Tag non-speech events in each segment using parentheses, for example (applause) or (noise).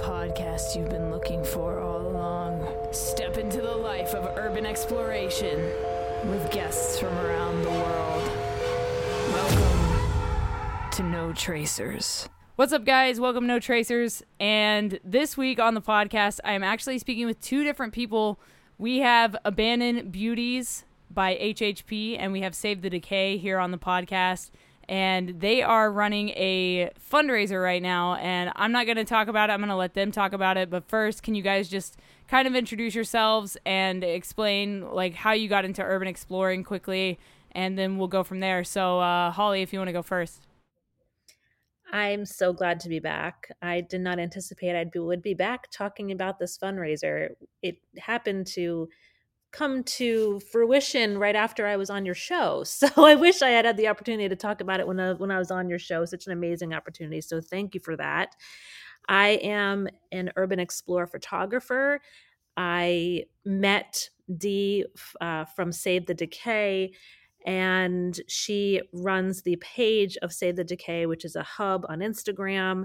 podcast you've been looking for all along. Step into the life of urban exploration with guests from around the world. Welcome to No Tracers. What's up, guys? Welcome, No Tracers. And this week on the podcast, I am actually speaking with two different people. We have Abandoned Beauties by HHP, and we have Save the Decay here on the podcast and they are running a fundraiser right now. And I'm not going to talk about it. I'm going to let them talk about it. But first, can you guys just kind of introduce yourselves and explain like how you got into urban exploring quickly, and then we'll go from there. So, uh, Holly, if you want to go first. I'm so glad to be back. I did not anticipate I would be back talking about this fundraiser. It happened to come to fruition right after I was on your show. (laughs) So I wish I had had the opportunity to talk about it when I, when I was on your show. Such an amazing opportunity. So thank you for that. I am an urban explorer photographer. I met Dee uh, from Save the Decay, and she runs the page of Save the Decay, which is a hub on Instagram.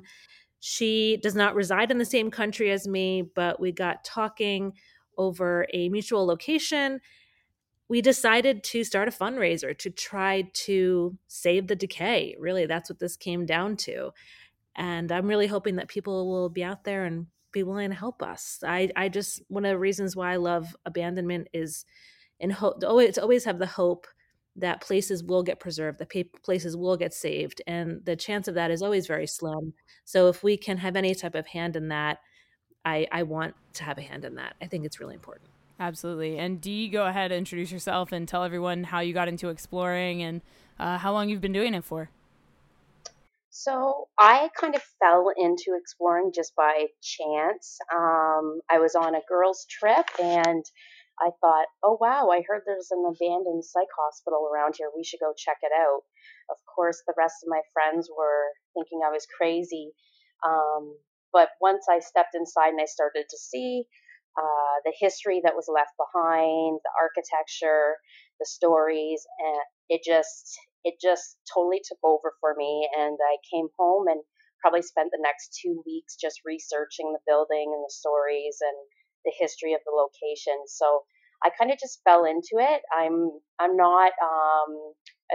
She does not reside in the same country as me, but we got talking over a mutual location, we decided to start a fundraiser to try to save the decay. Really, that's what this came down to. And I'm really hoping that people will be out there and be willing to help us. I, I just, one of the reasons why I love abandonment is in hope, always, oh, always have the hope that places will get preserved, that places will get saved. And the chance of that is always very slim. So if we can have any type of hand in that, I, I want to have a hand in that. I think it's really important. Absolutely. And Dee, go ahead and introduce yourself and tell everyone how you got into exploring and uh, how long you've been doing it for. So I kind of fell into exploring just by chance. Um, I was on a girls' trip and I thought, oh wow, I heard there's an abandoned psych hospital around here. We should go check it out. Of course, the rest of my friends were thinking I was crazy. Um, but once I stepped inside and I started to see uh, the history that was left behind, the architecture, the stories, and it just it just totally took over for me. And I came home and probably spent the next two weeks just researching the building and the stories and the history of the location. So I kind of just fell into it. I'm I'm not um,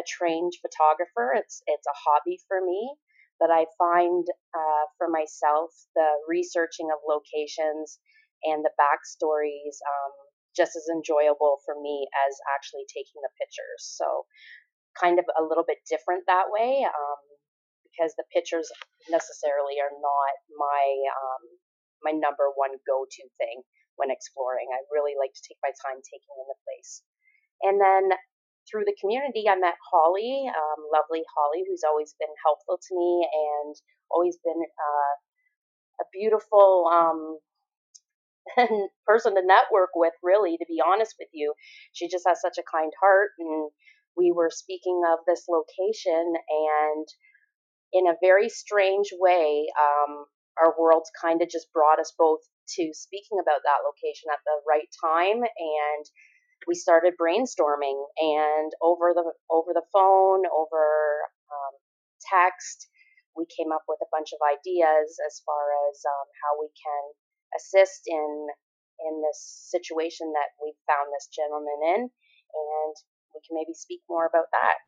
a trained photographer. It's it's a hobby for me but I find uh, for myself the researching of locations and the backstories um, just as enjoyable for me as actually taking the pictures. So, kind of a little bit different that way um, because the pictures necessarily are not my um, my number one go to thing when exploring. I really like to take my time taking in the place. And then through the community, I met Holly, um, lovely Holly, who's always been helpful to me and always been uh, a beautiful um, (laughs) person to network with, really, to be honest with you. She just has such a kind heart. And we were speaking of this location, and in a very strange way, um, our worlds kind of just brought us both to speaking about that location at the right time. And we started brainstorming and over the over the phone over um, text we came up with a bunch of ideas as far as um, how we can assist in in this situation that we found this gentleman in and we can maybe speak more about that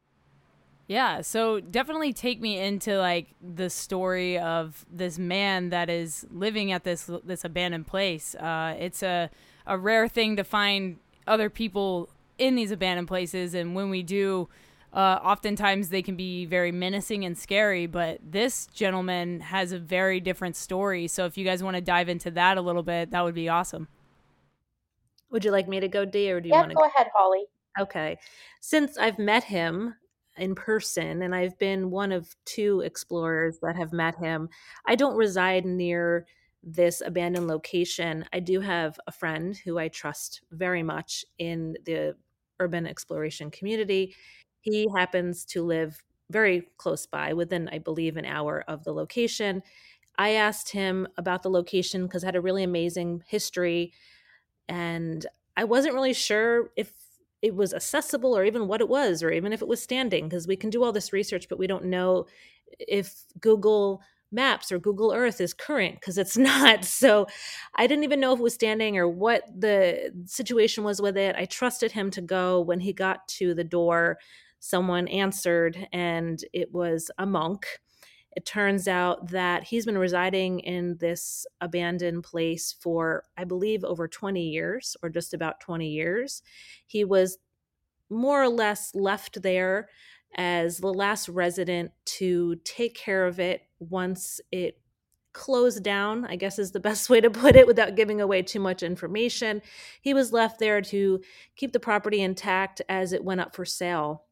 yeah, so definitely take me into like the story of this man that is living at this this abandoned place. Uh, it's a a rare thing to find other people in these abandoned places, and when we do, uh, oftentimes they can be very menacing and scary. But this gentleman has a very different story. So if you guys want to dive into that a little bit, that would be awesome. Would you like me to go, Dee, or do you yeah, want to go ahead, Holly? Okay. Since I've met him in person, and I've been one of two explorers that have met him, I don't reside near this abandoned location, I do have a friend who I trust very much in the urban exploration community. He happens to live very close by, within, I believe, an hour of the location. I asked him about the location because it had a really amazing history. And I wasn't really sure if it was accessible or even what it was, or even if it was standing, because we can do all this research, but we don't know if Google maps or Google Earth is current because it's (laughs) not. So I didn't even know if it was standing or what the situation was with it. I trusted him to go. When he got to the door, someone answered, and it was a monk. It turns out that he's been residing in this abandoned place for, I believe, over 20 years or just about 20 years. He was more or less left there as the last resident to take care of it once it closed down, I guess is the best (laughs) way to put it without giving away too much information. He was left there to keep the property intact as it went up for sale.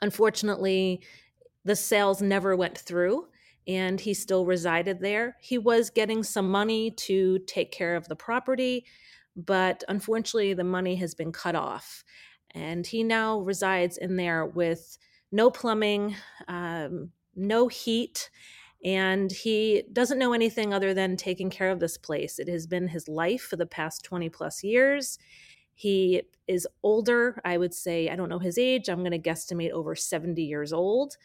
Unfortunately, the sales never went through and he still resided there. He was getting some money to take care of the property, but unfortunately, the money has been cut off. And he now resides in there with no plumbing, um, no heat, and he doesn't know anything other than taking care of this place. It has been his life for the past 20 plus years. He is older, I would say, I don't know his age, I'm going to guesstimate over 70 years old.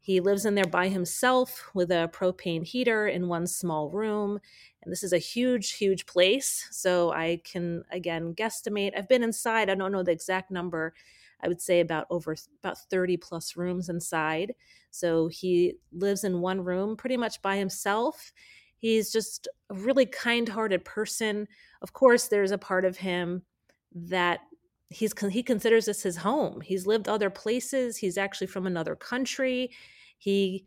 He lives in there by himself with a propane heater in one small room. And this is a huge, huge place. So I can, again, guesstimate. I've been inside, I don't know the exact number. I would say about over about 30 plus rooms inside. So he lives in one room pretty much by himself. He's just a really kind hearted person. Of course, there's a part of him that he's he considers this his home. He's lived other places. He's actually from another country. He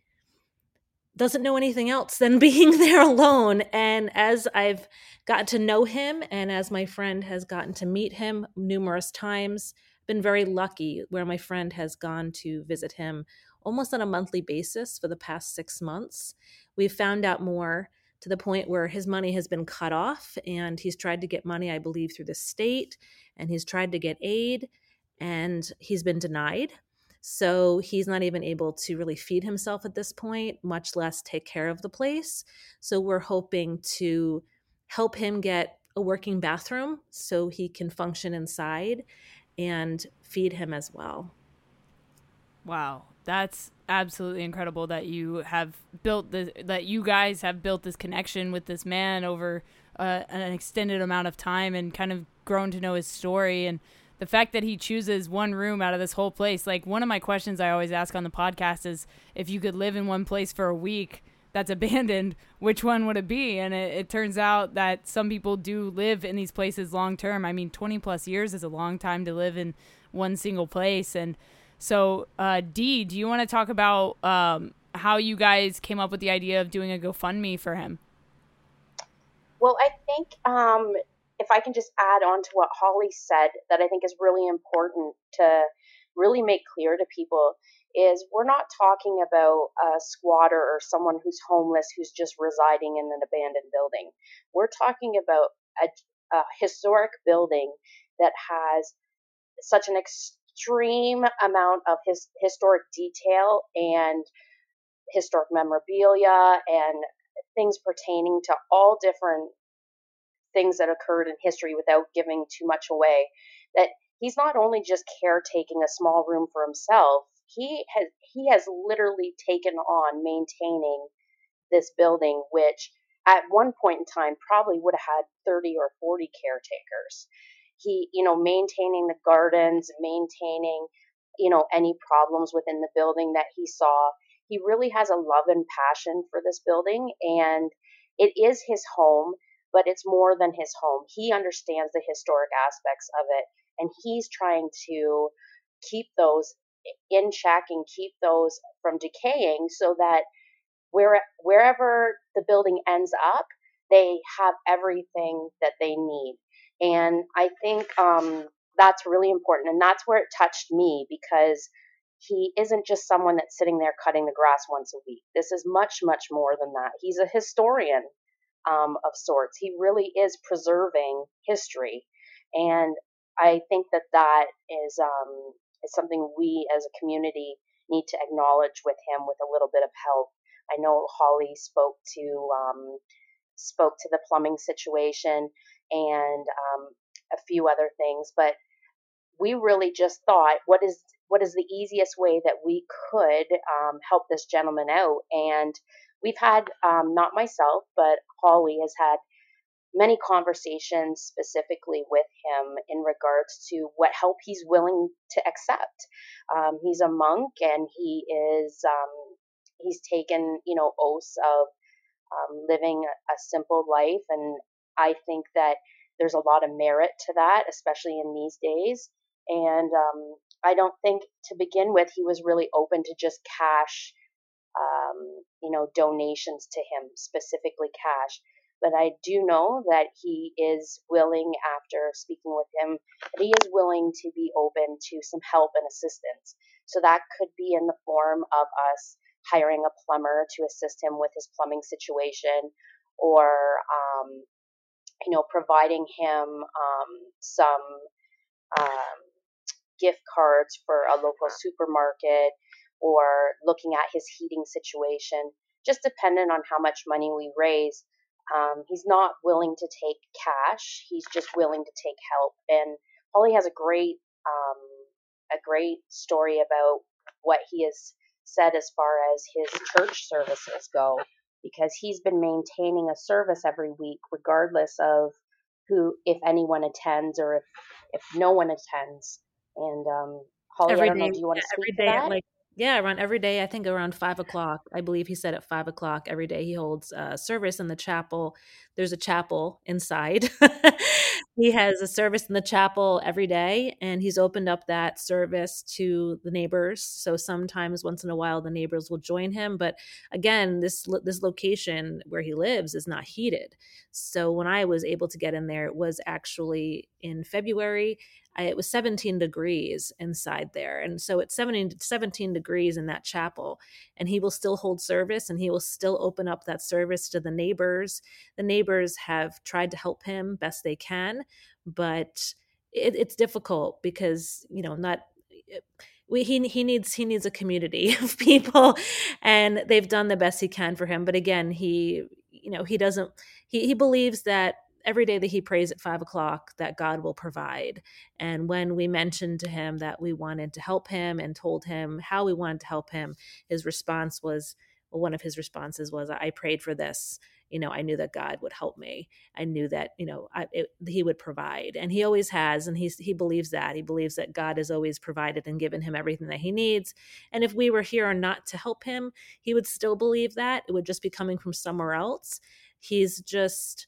doesn't know anything else than (laughs) being there alone. And as I've gotten to know him and as my friend has gotten to meet him numerous times, been very lucky where my friend has gone to visit him almost on a monthly basis for the past six months. We've found out more to the point where his money has been cut off and he's tried to get money, I believe, through the state and he's tried to get aid and he's been denied. So he's not even able to really feed himself at this point, much less take care of the place. So we're hoping to help him get a working bathroom so he can function inside and feed him as well. Wow, that's absolutely incredible that you have built this that you guys have built this connection with this man over uh, an extended amount of time and kind of grown to know his story and the fact that he chooses one room out of this whole place like one of my questions i always ask on the podcast is if you could live in one place for a week that's abandoned, which one would it be? And it, it turns out that some people do live in these places long term. I mean, 20 plus years is a long time to live in one single place. And so, uh, Dee, do you want to talk about um, how you guys came up with the idea of doing a GoFundMe for him? Well, I think um, if I can just add on to what Holly said, that I think is really important to really make clear to people is we're not talking about a squatter or someone who's homeless who's just residing in an abandoned building. We're talking about a, a historic building that has such an extreme amount of his historic detail and historic memorabilia and things pertaining to all different things that occurred in history without giving too much away that he's not only just caretaking a small room for himself he has he has literally taken on maintaining this building, which at one point in time probably would have had 30 or 40 caretakers. He, you know, maintaining the gardens, maintaining, you know, any problems within the building that he saw. He really has a love and passion for this building, and it is his home, but it's more than his home. He understands the historic aspects of it, and he's trying to keep those in check and keep those from decaying so that where, wherever the building ends up, they have everything that they need. And I think um, that's really important. And that's where it touched me because he isn't just someone that's sitting there cutting the grass once a week. This is much, much more than that. He's a historian um, of sorts. He really is preserving history. And I think that that is um, is something we as a community need to acknowledge with him with a little bit of help. I know Holly spoke to um, spoke to the plumbing situation and um, a few other things, but we really just thought, what is what is the easiest way that we could um, help this gentleman out? And we've had, um, not myself, but Holly has had many conversations specifically with him in regards to what help he's willing to accept. Um, he's a monk and he is um, he's taken you know oaths of um, living a, a simple life, and I think that there's a lot of merit to that, especially in these days. And um, I don't think to begin with he was really open to just cash, um, you know, donations to him, specifically cash. But I do know that he is willing, after speaking with him, that he is willing to be open to some help and assistance. So that could be in the form of us hiring a plumber to assist him with his plumbing situation, or um, you know, providing him um, some um, gift cards for a local supermarket or looking at his heating situation, just dependent on how much money we raise. Um, he's not willing to take cash. He's just willing to take help. And Holly has a great, um, a great story about what he has said as far as his church services go because he's been maintaining a service every week, regardless of who, if anyone attends or if if no one attends. And um, Holly, every I don't day, know, do you want yeah, to speak every day, to that? Like yeah, around every day. I think around five o'clock. I believe he said at five o'clock every day he holds uh, service in the chapel. There's a chapel inside. (laughs) he has a service in the chapel every day, and he's opened up that service to the neighbors. So sometimes, once in a while, the neighbors will join him. But again, this this location where he lives is not heated. So when I was able to get in there, it was actually in February I, it was 17 degrees inside there. And so it's 17, 17 degrees in that chapel. And he will still hold service and he will still open up that service to the neighbors. The neighbors have tried to help him best they can, but it, it's difficult because, you know, not. Eh, we, he he needs he needs a community (laughs) of people and they've done the best he can for him but again he you know he doesn't he, he believes that every day that he prays at five o'clock that God will provide. And when we mentioned to him that we wanted to help him and told him how we wanted to help him, his response was well, one of his responses was, I prayed for this. You know, I knew that God would help me. I knew that, you know, I, it, he would provide. And he always has. And he's, he believes that. He believes that God has always provided and given him everything that he needs. And if we were here or not to help him, he would still believe that. It would just be coming from somewhere else. He's just,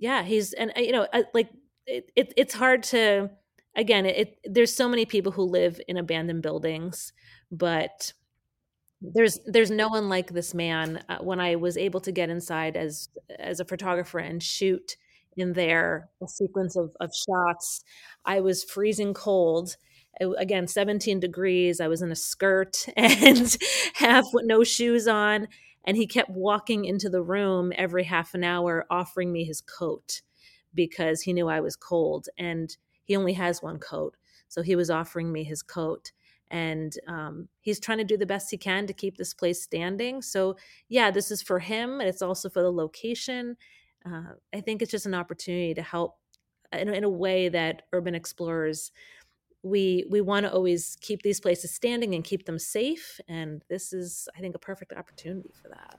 yeah he's and uh, you know uh, like it, it, it's hard to again it, there's so many people who live in abandoned buildings but there's there's no one like this man uh, when i was able to get inside as as a photographer and shoot in there a sequence of, of shots. I was freezing cold again 17 degrees i was in a skirt (laughs) and half with no shoes on and he kept walking into the room every half an hour offering me his coat because he knew I was cold and he only has one coat. So he was offering me his coat and um, he's trying to do the best he can to keep this place standing. So, yeah, this is for him and it's also for the location. Uh, I think it's just an opportunity to help in, in a way that urban explorers we we want to always keep these places standing and keep them safe and this is i think a perfect opportunity for that.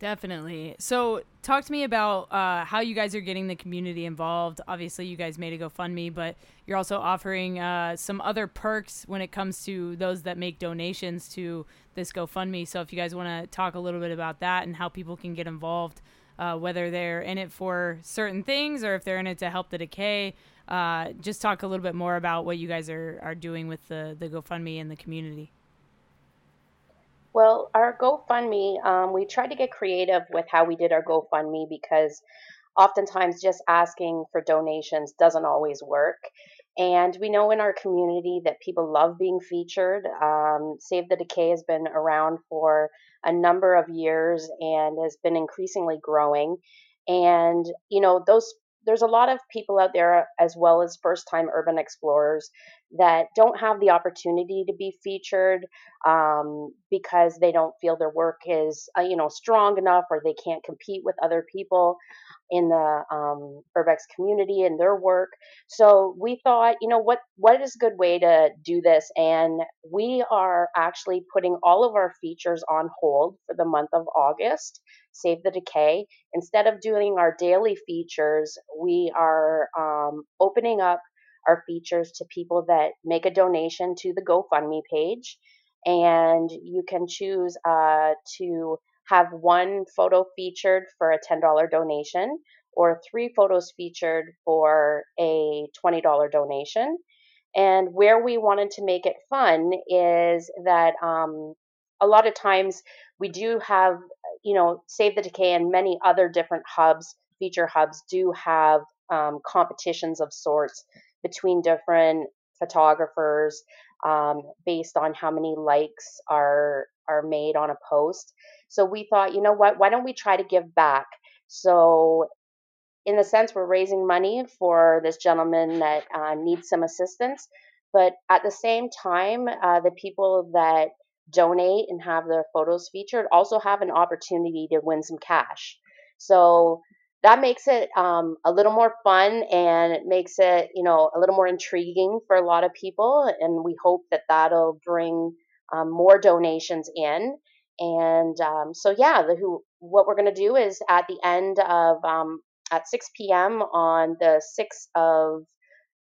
Definitely. So talk to me about uh, how you guys are getting the community involved. Obviously you guys made a gofundme but you're also offering uh, some other perks when it comes to those that make donations to this gofundme. So if you guys want to talk a little bit about that and how people can get involved uh, whether they're in it for certain things or if they're in it to help the decay uh, just talk a little bit more about what you guys are, are doing with the, the GoFundMe and the community. Well, our GoFundMe, um, we tried to get creative with how we did our GoFundMe because oftentimes just asking for donations doesn't always work. And we know in our community that people love being featured. Um, Save the Decay has been around for a number of years and has been increasingly growing. And, you know, those there's a lot of people out there as well as first time urban explorers that don't have the opportunity to be featured um, because they don't feel their work is uh, you know strong enough or they can't compete with other people in the um, urbex community and their work. So we thought you know what what is a good way to do this? And we are actually putting all of our features on hold for the month of august save the decay. Instead of doing our daily features we are um, opening up our features to people that make a donation to the GoFundMe page. And you can choose uh, to have one photo featured for a $10 donation or three photos featured for a $20 donation. And where we wanted to make it fun is that um, a lot of times we do have, you know, Save the Decay and many other different hubs, feature hubs, do have um, competitions of sorts between different photographers um, based on how many likes are are made on a post. So we thought, you know what? Why don't we try to give back? So in the sense, we're raising money for this gentleman that uh, needs some assistance, but at the same time, uh, the people that donate and have their photos featured also have an opportunity to win some cash. So that makes it um, a little more fun and it makes it you know a little more intriguing for a lot of people and we hope that that'll bring um, more donations in. And um, so yeah the who what we're going to do is at the end of um, at 6 p.m on the 6th of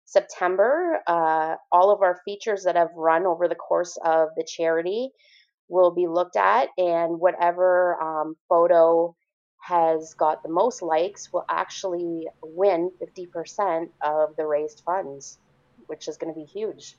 september uh, all of our features that have run over the course of the charity will be looked at and whatever um, photo has got the most likes will actually win 50% of the raised funds, which is going to be huge.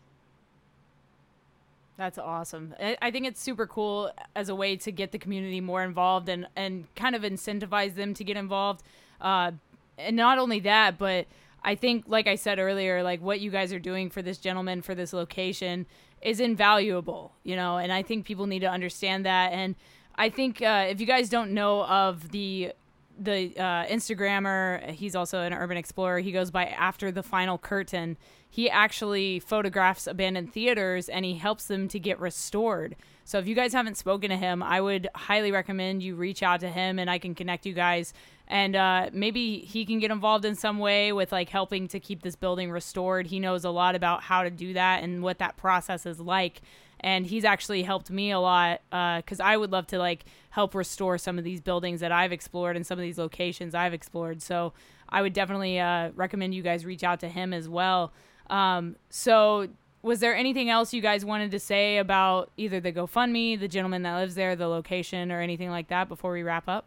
That's awesome. I think it's super cool as a way to get the community more involved and, and kind of incentivize them to get involved. Uh, and not only that, but I think, like I said earlier, like what you guys are doing for this gentleman for this location is invaluable, you know, and I think people need to understand that. And I think uh, if you guys don't know of the the uh, Instagrammer, he's also an urban explorer. He goes by After the Final Curtain. He actually photographs abandoned theaters and he helps them to get restored. So if you guys haven't spoken to him, I would highly recommend you reach out to him and I can connect you guys. And uh, maybe he can get involved in some way with like helping to keep this building restored. He knows a lot about how to do that and what that process is like and he's actually helped me a lot because uh, I would love to like help restore some of these buildings that I've explored and some of these locations I've explored. So I would definitely uh, recommend you guys reach out to him as well. Um, so was there anything else you guys wanted to say about either the GoFundMe, the gentleman that lives there, the location, or anything like that before we wrap up?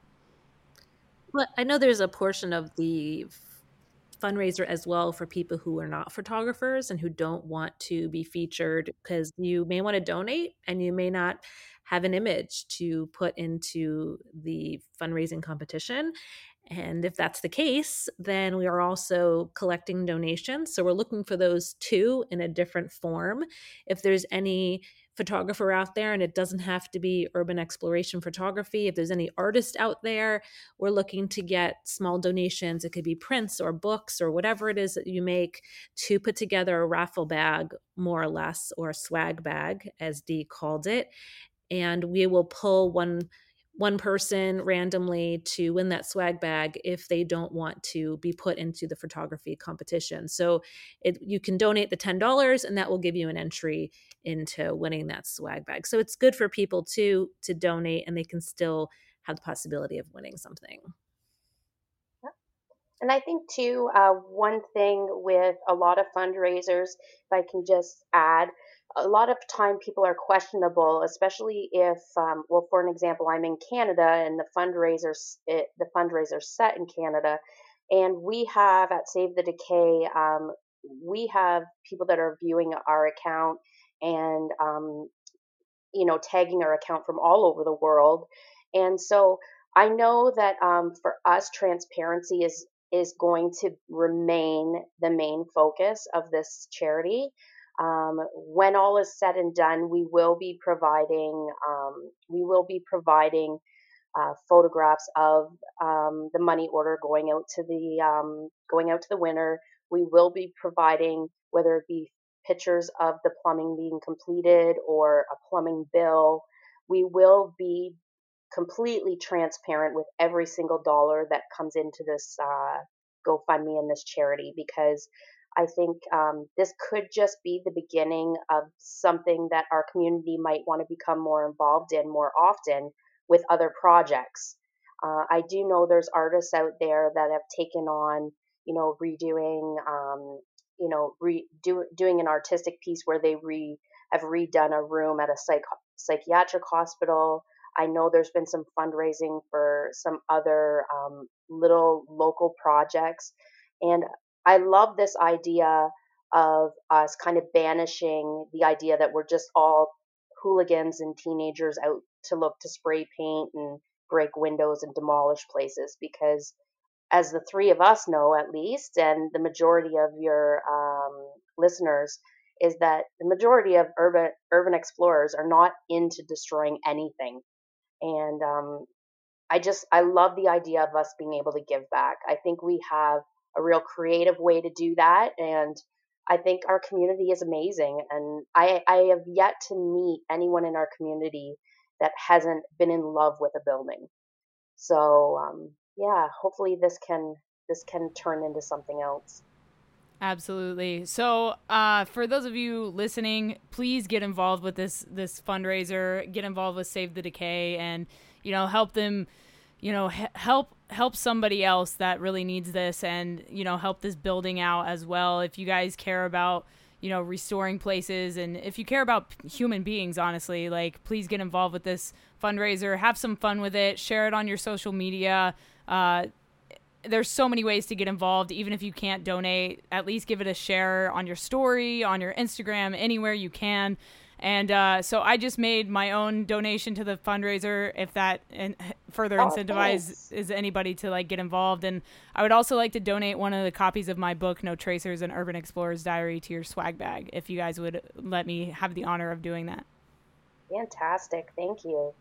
Well, I know there's a portion of the fundraiser as well for people who are not photographers and who don't want to be featured because you may want to donate and you may not have an image to put into the fundraising competition. And if that's the case, then we are also collecting donations. So we're looking for those too in a different form. If there's any photographer out there, and it doesn't have to be urban exploration photography. If there's any artist out there, we're looking to get small donations. It could be prints or books or whatever it is that you make to put together a raffle bag, more or less, or a swag bag, as Dee called it. And we will pull one one person randomly to win that swag bag if they don't want to be put into the photography competition. So it, you can donate the $10 and that will give you an entry into winning that swag bag. So it's good for people too to donate and they can still have the possibility of winning something. And I think too, uh, one thing with a lot of fundraisers, if I can just add, a lot of time people are questionable, especially if, um, well, for an example, I'm in Canada and the fundraisers, it, the fundraiser set in Canada, and we have at Save the Decay, um, we have people that are viewing our account and, um, you know, tagging our account from all over the world, and so I know that um, for us, transparency is is going to remain the main focus of this charity. Um, when all is said and done, we will be providing um, we will be providing uh, photographs of um, the money order going out to the um, going out to the winner. We will be providing whether it be pictures of the plumbing being completed or a plumbing bill. We will be completely transparent with every single dollar that comes into this uh, GoFundMe and this charity because I think um, this could just be the beginning of something that our community might want to become more involved in more often with other projects. Uh, I do know there's artists out there that have taken on, you know, redoing, um, you know, re- do, doing an artistic piece where they re have redone a room at a psych- psychiatric hospital. I know there's been some fundraising for some other um, little local projects. And I love this idea of us kind of banishing the idea that we're just all hooligans and teenagers out to look to spray paint and break windows and demolish places because as the three of us know at least and the majority of your um, listeners is that the majority of urban urban explorers are not into destroying anything. And um, i just i love the idea of us being able to give back. I think we have a real creative way to do that and i think our community is amazing and i i have yet to meet anyone in our community that hasn't been in love with a building. So um, yeah hopefully this can this can turn into something else Absolutely. So, uh, for those of you listening, please get involved with this this fundraiser. Get involved with Save the Decay, and you know help them. You know, help help somebody else that really needs this, and you know help this building out as well. If you guys care about you know restoring places, and if you care about human beings, honestly, like please get involved with this fundraiser. Have some fun with it. Share it on your social media. Uh, there's so many ways to get involved. Even if you can't donate at least give it a share on your story on your instagram anywhere you can. And uh, so i just made my own donation to the fundraiser if that and further Oh, incentivizes thanks. anybody to like get involved. And i would also like to donate one of the copies of my book no tracers and urban explorers diary to your swag bag if you guys would let me have the honor of doing that. Fantastic. Thank you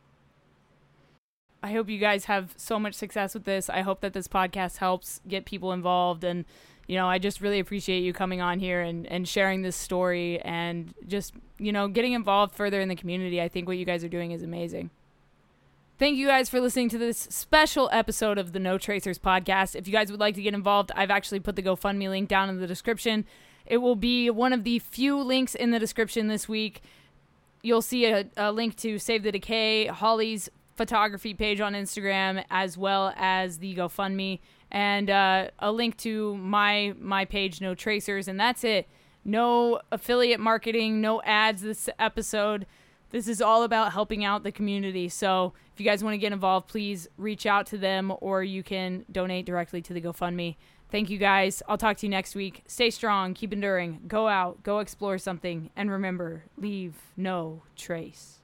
I hope you guys have so much success with this. I hope that this podcast helps get people involved. And, you know, I just really appreciate you coming on here and, and sharing this story and just, you know, getting involved further in the community. I think what you guys are doing is amazing. Thank you guys for listening to this special episode of the No Tracers podcast. If you guys would like to get involved, I've actually put the GoFundMe link down in the description. It will be one of the few links in the description this week. You'll see a, a link to Save the Decay, Holly's photography page on Instagram, as well as the GoFundMe, and uh, a link to my my page, No Tracers, and that's it. No affiliate marketing, no ads this episode. This is all about helping out the community. So if you guys want to get involved, please reach out to them or you can donate directly to the GoFundMe. Thank you guys. I'll talk to you next week. Stay strong, keep enduring, go out, go explore something, and remember, leave no trace.